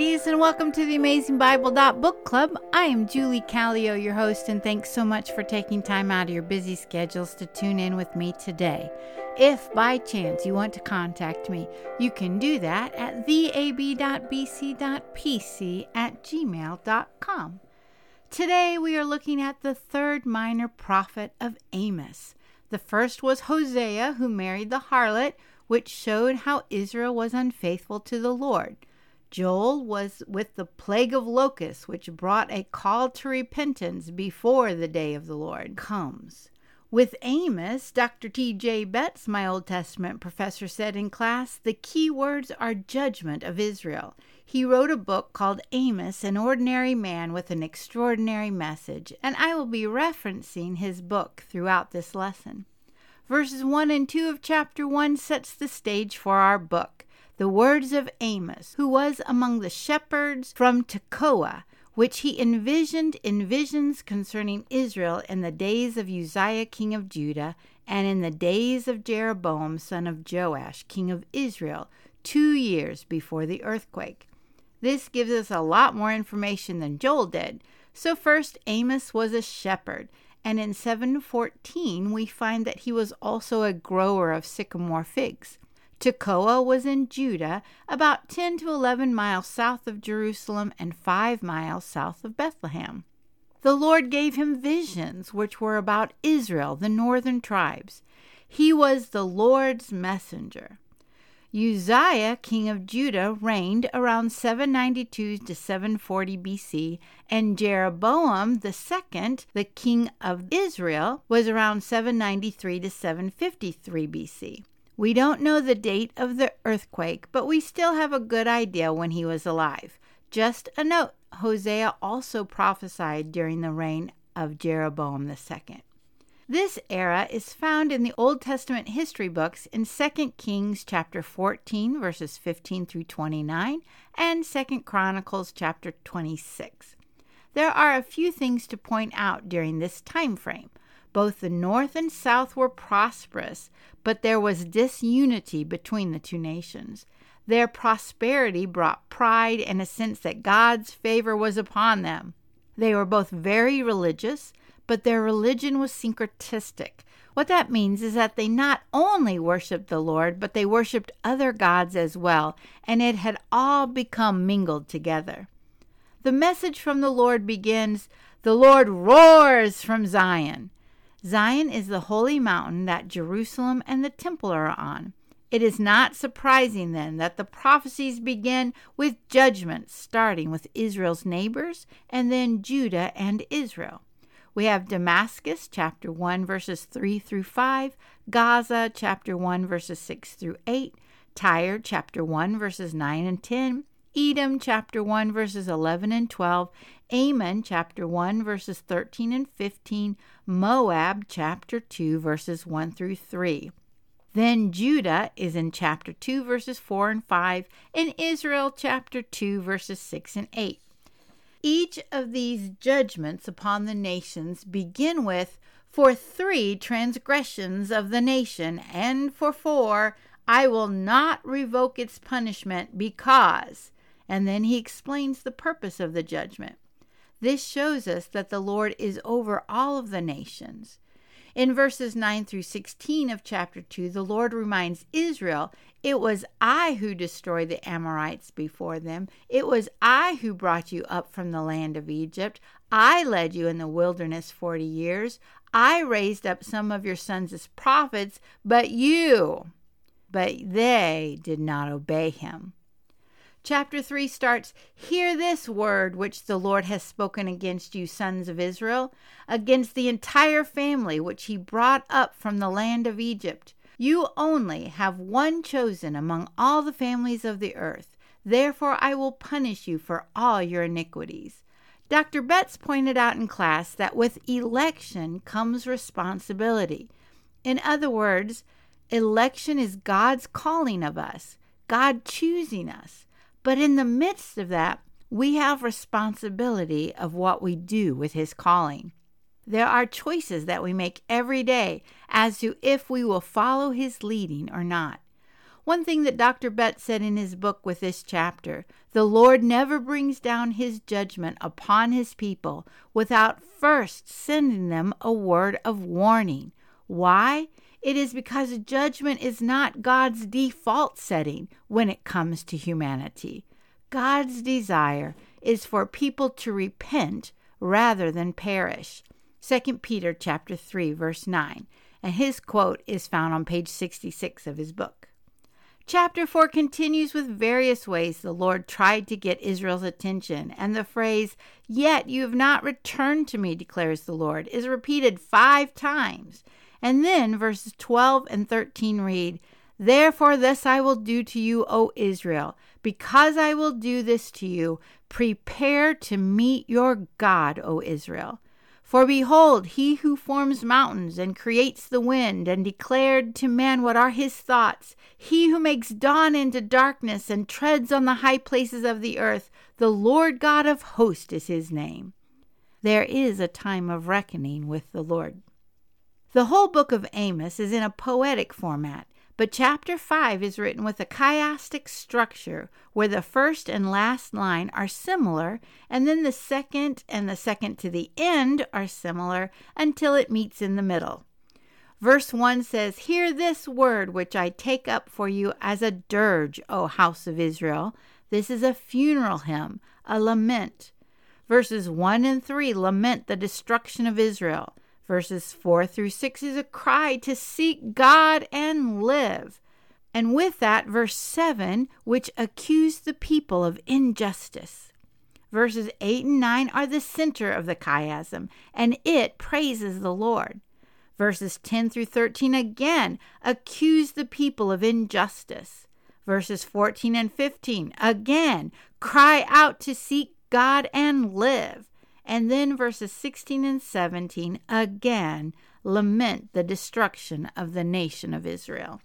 ladies, and welcome to the Amazing Bible Book Club. I am Julie Callio, your host, and thanks so much for taking time out of your busy schedules to tune in with me today. If by chance you want to contact me, you can do that at theab.bc.pc at gmail.com. Today we are looking at the third minor prophet of Amos. The first was Hosea, who married the harlot, which showed how Israel was unfaithful to the Lord. Joel was with the plague of locusts, which brought a call to repentance before the day of the Lord comes. With Amos, Dr. T.J. Betts, my Old Testament professor, said in class, the key words are judgment of Israel. He wrote a book called Amos, an ordinary man with an extraordinary message, and I will be referencing his book throughout this lesson. Verses 1 and 2 of chapter 1 sets the stage for our book the words of Amos, who was among the shepherds from Tekoa, which he envisioned in visions concerning Israel in the days of Uzziah king of Judah, and in the days of Jeroboam son of Joash king of Israel, two years before the earthquake. This gives us a lot more information than Joel did. So, first, Amos was a shepherd, and in 714 we find that he was also a grower of sycamore figs. Tekoa was in Judah, about 10 to 11 miles south of Jerusalem and 5 miles south of Bethlehem. The Lord gave him visions which were about Israel, the northern tribes. He was the Lord's messenger. Uzziah, king of Judah, reigned around 792 to 740 BC, and Jeroboam second, the king of Israel, was around 793 to 753 BC. We don't know the date of the earthquake, but we still have a good idea when he was alive. Just a note Hosea also prophesied during the reign of Jeroboam II. This era is found in the Old Testament history books in 2 Kings chapter 14 verses 15 through 29 and 2 Chronicles chapter 26. There are a few things to point out during this time frame. Both the north and south were prosperous, but there was disunity between the two nations. Their prosperity brought pride and a sense that God's favor was upon them. They were both very religious, but their religion was syncretistic. What that means is that they not only worshiped the Lord, but they worshiped other gods as well, and it had all become mingled together. The message from the Lord begins The Lord roars from Zion. Zion is the holy mountain that Jerusalem and the temple are on. It is not surprising then that the prophecies begin with judgment, starting with Israel's neighbors and then Judah and Israel. We have Damascus, chapter 1, verses 3 through 5, Gaza, chapter 1, verses 6 through 8, Tyre, chapter 1, verses 9 and 10, Edom, chapter 1, verses 11 and 12, Ammon, chapter 1, verses 13 and 15, Moab, chapter 2, verses 1 through 3. Then Judah is in chapter 2, verses 4 and 5, and Israel, chapter 2, verses 6 and 8. Each of these judgments upon the nations begin with, For three transgressions of the nation, and for four, I will not revoke its punishment because and then he explains the purpose of the judgment. This shows us that the Lord is over all of the nations. In verses 9 through 16 of chapter 2, the Lord reminds Israel, It was I who destroyed the Amorites before them. It was I who brought you up from the land of Egypt. I led you in the wilderness 40 years. I raised up some of your sons as prophets, but you, but they did not obey him. Chapter 3 starts Hear this word which the Lord has spoken against you, sons of Israel, against the entire family which he brought up from the land of Egypt. You only have one chosen among all the families of the earth. Therefore I will punish you for all your iniquities. Dr. Betts pointed out in class that with election comes responsibility. In other words, election is God's calling of us, God choosing us. But in the midst of that, we have responsibility of what we do with his calling. There are choices that we make every day as to if we will follow his leading or not. One thing that Dr. Betts said in his book with this chapter the Lord never brings down his judgment upon his people without first sending them a word of warning. Why? It is because judgment is not God's default setting when it comes to humanity. God's desire is for people to repent rather than perish. 2 Peter chapter 3 verse 9 and his quote is found on page 66 of his book. Chapter 4 continues with various ways the Lord tried to get Israel's attention, and the phrase, Yet you have not returned to me, declares the Lord, is repeated five times. And then verses 12 and 13 read, Therefore, this I will do to you, O Israel, because I will do this to you, prepare to meet your God, O Israel. For behold, he who forms mountains and creates the wind and declared to man what are his thoughts, he who makes dawn into darkness and treads on the high places of the earth, the Lord God of hosts is his name. There is a time of reckoning with the Lord. The whole book of Amos is in a poetic format. But chapter 5 is written with a chiastic structure where the first and last line are similar, and then the second and the second to the end are similar until it meets in the middle. Verse 1 says, Hear this word which I take up for you as a dirge, O house of Israel. This is a funeral hymn, a lament. Verses 1 and 3 lament the destruction of Israel. Verses 4 through 6 is a cry to seek God and live. And with that, verse 7, which accused the people of injustice. Verses 8 and 9 are the center of the chiasm, and it praises the Lord. Verses 10 through 13 again accuse the people of injustice. Verses 14 and 15 again cry out to seek God and live. And then verses 16 and 17 again lament the destruction of the nation of Israel.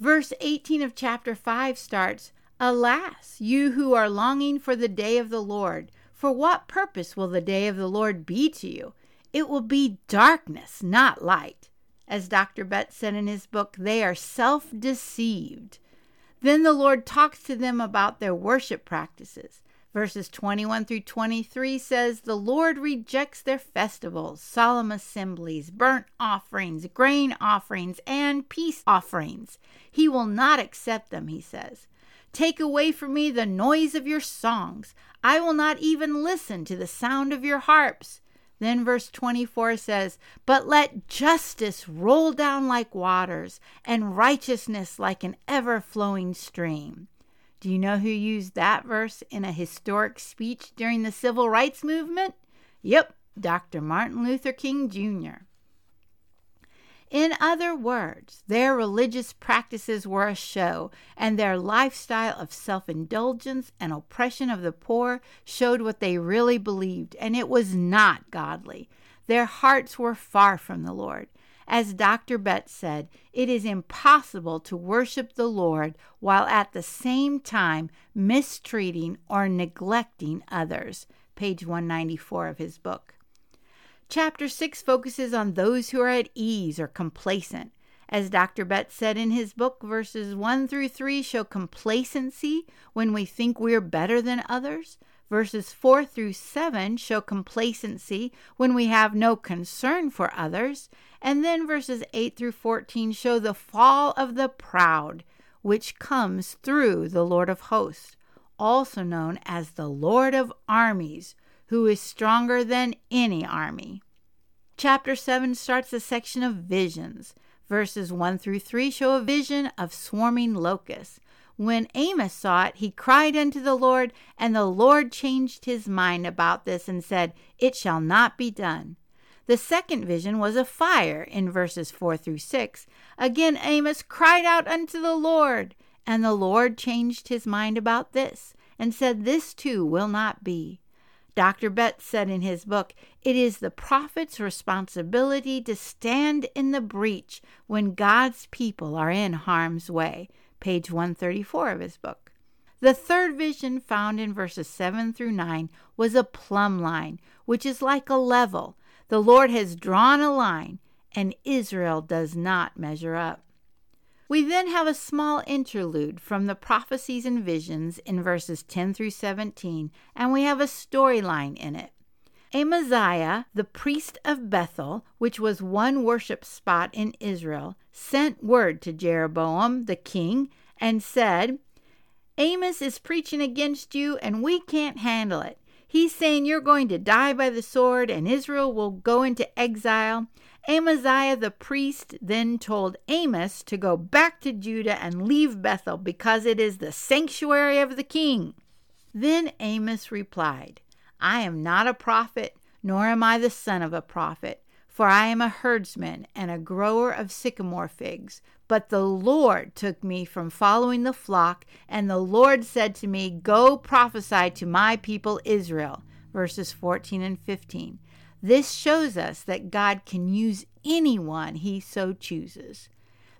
Verse 18 of chapter 5 starts Alas, you who are longing for the day of the Lord, for what purpose will the day of the Lord be to you? It will be darkness, not light. As Dr. Betts said in his book, they are self deceived. Then the Lord talks to them about their worship practices. Verses 21 through 23 says, The Lord rejects their festivals, solemn assemblies, burnt offerings, grain offerings, and peace offerings. He will not accept them, he says. Take away from me the noise of your songs. I will not even listen to the sound of your harps. Then verse 24 says, But let justice roll down like waters, and righteousness like an ever flowing stream. Do you know who used that verse in a historic speech during the civil rights movement? Yep, Dr. Martin Luther King Jr. In other words, their religious practices were a show, and their lifestyle of self indulgence and oppression of the poor showed what they really believed, and it was not godly. Their hearts were far from the Lord. As Dr. Betts said, it is impossible to worship the Lord while at the same time mistreating or neglecting others. Page 194 of his book. Chapter 6 focuses on those who are at ease or complacent. As Dr. Betts said in his book, verses 1 through 3 show complacency when we think we're better than others. Verses 4 through 7 show complacency when we have no concern for others. And then verses 8 through 14 show the fall of the proud, which comes through the Lord of hosts, also known as the Lord of armies, who is stronger than any army. Chapter 7 starts a section of visions. Verses 1 through 3 show a vision of swarming locusts. When Amos saw it, he cried unto the Lord, and the Lord changed his mind about this and said, It shall not be done. The second vision was a fire in verses 4 through 6. Again, Amos cried out unto the Lord, and the Lord changed his mind about this and said, This too will not be. Dr. Betts said in his book, It is the prophet's responsibility to stand in the breach when God's people are in harm's way. Page 134 of his book. The third vision found in verses 7 through 9 was a plumb line, which is like a level, the Lord has drawn a line, and Israel does not measure up. We then have a small interlude from the prophecies and visions in verses 10 through 17, and we have a storyline in it. Amaziah, the priest of Bethel, which was one worship spot in Israel, sent word to Jeroboam the king and said, Amos is preaching against you, and we can't handle it. He's saying you're going to die by the sword, and Israel will go into exile. Amaziah the priest then told Amos to go back to Judah and leave Bethel because it is the sanctuary of the king. Then Amos replied, I am not a prophet, nor am I the son of a prophet, for I am a herdsman and a grower of sycamore figs. But the Lord took me from following the flock, and the Lord said to me, Go prophesy to my people Israel. Verses 14 and 15. This shows us that God can use anyone he so chooses.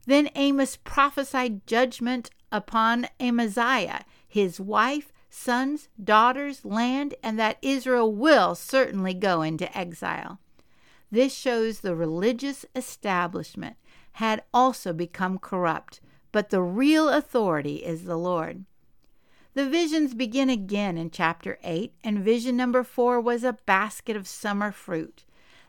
Then Amos prophesied judgment upon Amaziah, his wife, sons, daughters, land, and that Israel will certainly go into exile. This shows the religious establishment had also become corrupt, but the real authority is the Lord. The visions begin again in chapter 8, and vision number 4 was a basket of summer fruit.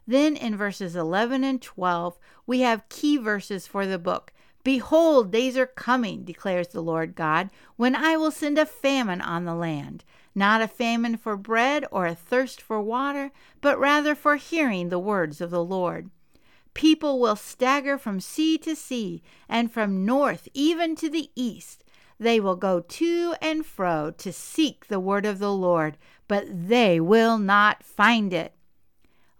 Then in verses 11 and 12, we have key verses for the book Behold, days are coming, declares the Lord God, when I will send a famine on the land, not a famine for bread or a thirst for water, but rather for hearing the words of the Lord. People will stagger from sea to sea, and from north even to the east. They will go to and fro to seek the word of the Lord, but they will not find it.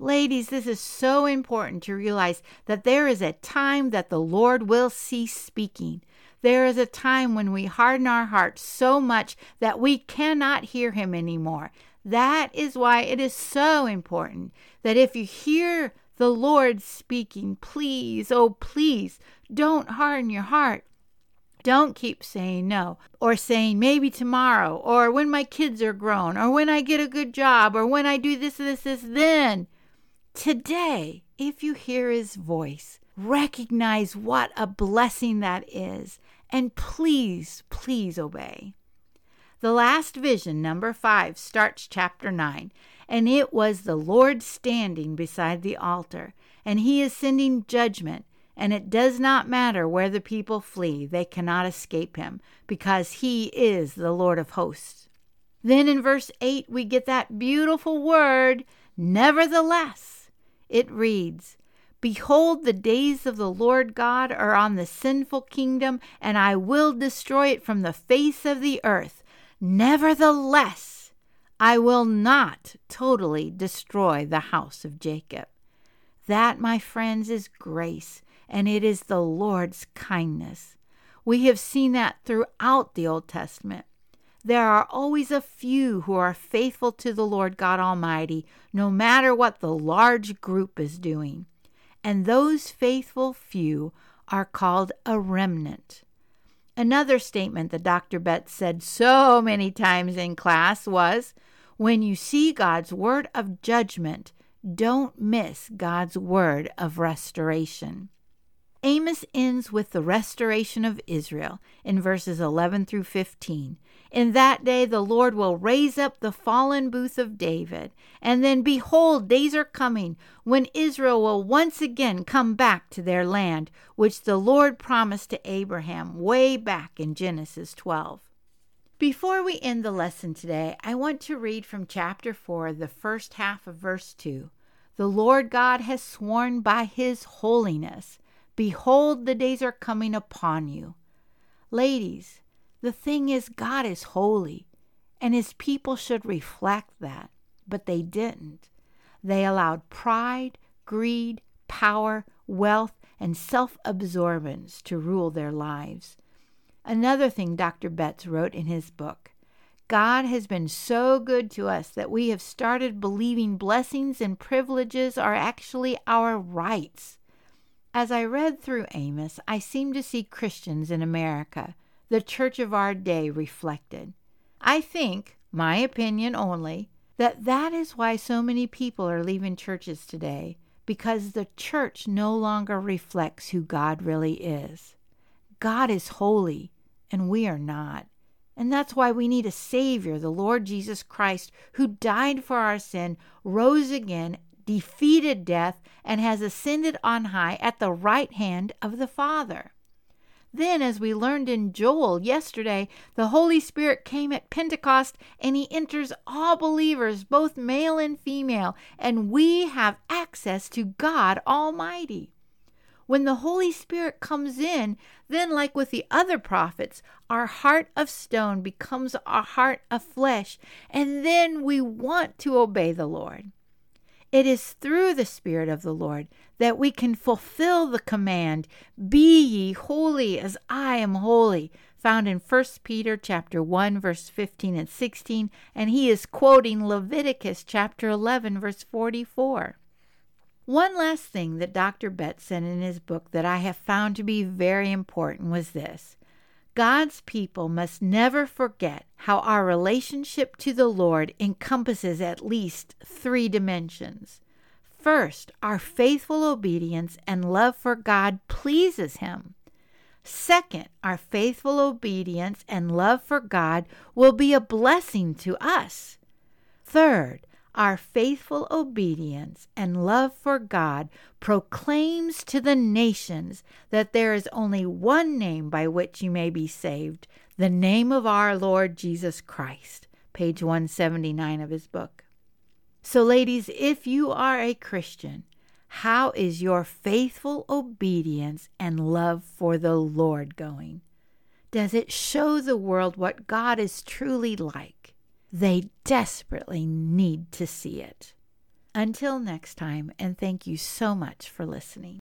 Ladies, this is so important to realize that there is a time that the Lord will cease speaking. There is a time when we harden our hearts so much that we cannot hear Him anymore. That is why it is so important that if you hear the Lord speaking, please, oh, please, don't harden your heart. Don't keep saying no or saying maybe tomorrow or when my kids are grown or when I get a good job or when I do this, this, this, then. Today, if you hear his voice, recognize what a blessing that is, and please, please obey. The last vision, number five, starts chapter 9, and it was the Lord standing beside the altar, and he is sending judgment. And it does not matter where the people flee, they cannot escape him, because he is the Lord of hosts. Then in verse 8, we get that beautiful word, nevertheless. It reads, Behold, the days of the Lord God are on the sinful kingdom, and I will destroy it from the face of the earth. Nevertheless, I will not totally destroy the house of Jacob. That, my friends, is grace, and it is the Lord's kindness. We have seen that throughout the Old Testament. There are always a few who are faithful to the Lord God Almighty, no matter what the large group is doing. And those faithful few are called a remnant. Another statement that Dr. Betts said so many times in class was when you see God's word of judgment, don't miss God's word of restoration. Amos ends with the restoration of Israel in verses 11 through 15. In that day the Lord will raise up the fallen booth of David. And then, behold, days are coming when Israel will once again come back to their land, which the Lord promised to Abraham way back in Genesis 12. Before we end the lesson today, I want to read from chapter 4, the first half of verse 2. The Lord God has sworn by his holiness Behold, the days are coming upon you. Ladies, the thing is, God is holy, and his people should reflect that, but they didn't. They allowed pride, greed, power, wealth, and self absorbance to rule their lives. Another thing Dr. Betts wrote in his book God has been so good to us that we have started believing blessings and privileges are actually our rights. As I read through Amos, I seemed to see Christians in America, the church of our day reflected. I think, my opinion only, that that is why so many people are leaving churches today, because the church no longer reflects who God really is. God is holy and we are not. And that's why we need a Savior, the Lord Jesus Christ, who died for our sin, rose again, defeated death, and has ascended on high at the right hand of the Father. Then, as we learned in Joel yesterday, the Holy Spirit came at Pentecost and he enters all believers, both male and female, and we have access to God Almighty. When the Holy Spirit comes in, then, like with the other prophets, our heart of stone becomes a heart of flesh, and then we want to obey the Lord. It is through the Spirit of the Lord that we can fulfill the command, Be ye holy as I am holy, found in 1 Peter chapter 1 verse 15 and 16, and he is quoting Leviticus chapter 11 verse 44. One last thing that Dr. Betts said in his book that I have found to be very important was this. God's people must never forget how our relationship to the Lord encompasses at least three dimensions. First, our faithful obedience and love for God pleases Him. Second, our faithful obedience and love for God will be a blessing to us. Third, our faithful obedience and love for God proclaims to the nations that there is only one name by which you may be saved the name of our Lord Jesus Christ. Page 179 of his book. So, ladies, if you are a Christian, how is your faithful obedience and love for the Lord going? Does it show the world what God is truly like? They desperately need to see it. Until next time, and thank you so much for listening.